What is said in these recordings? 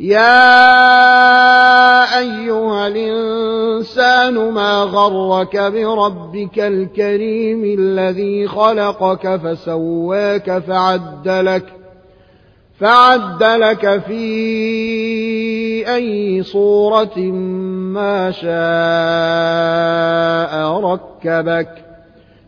يا أيها الإنسان ما غرك بربك الكريم الذي خلقك فسواك فعدلك فعدلك في أي صورة ما شاء ركبك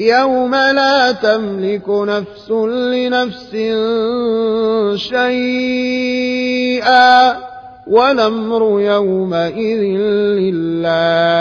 يوم لا تملك نفس لنفس شيئا والأمر يومئذ لله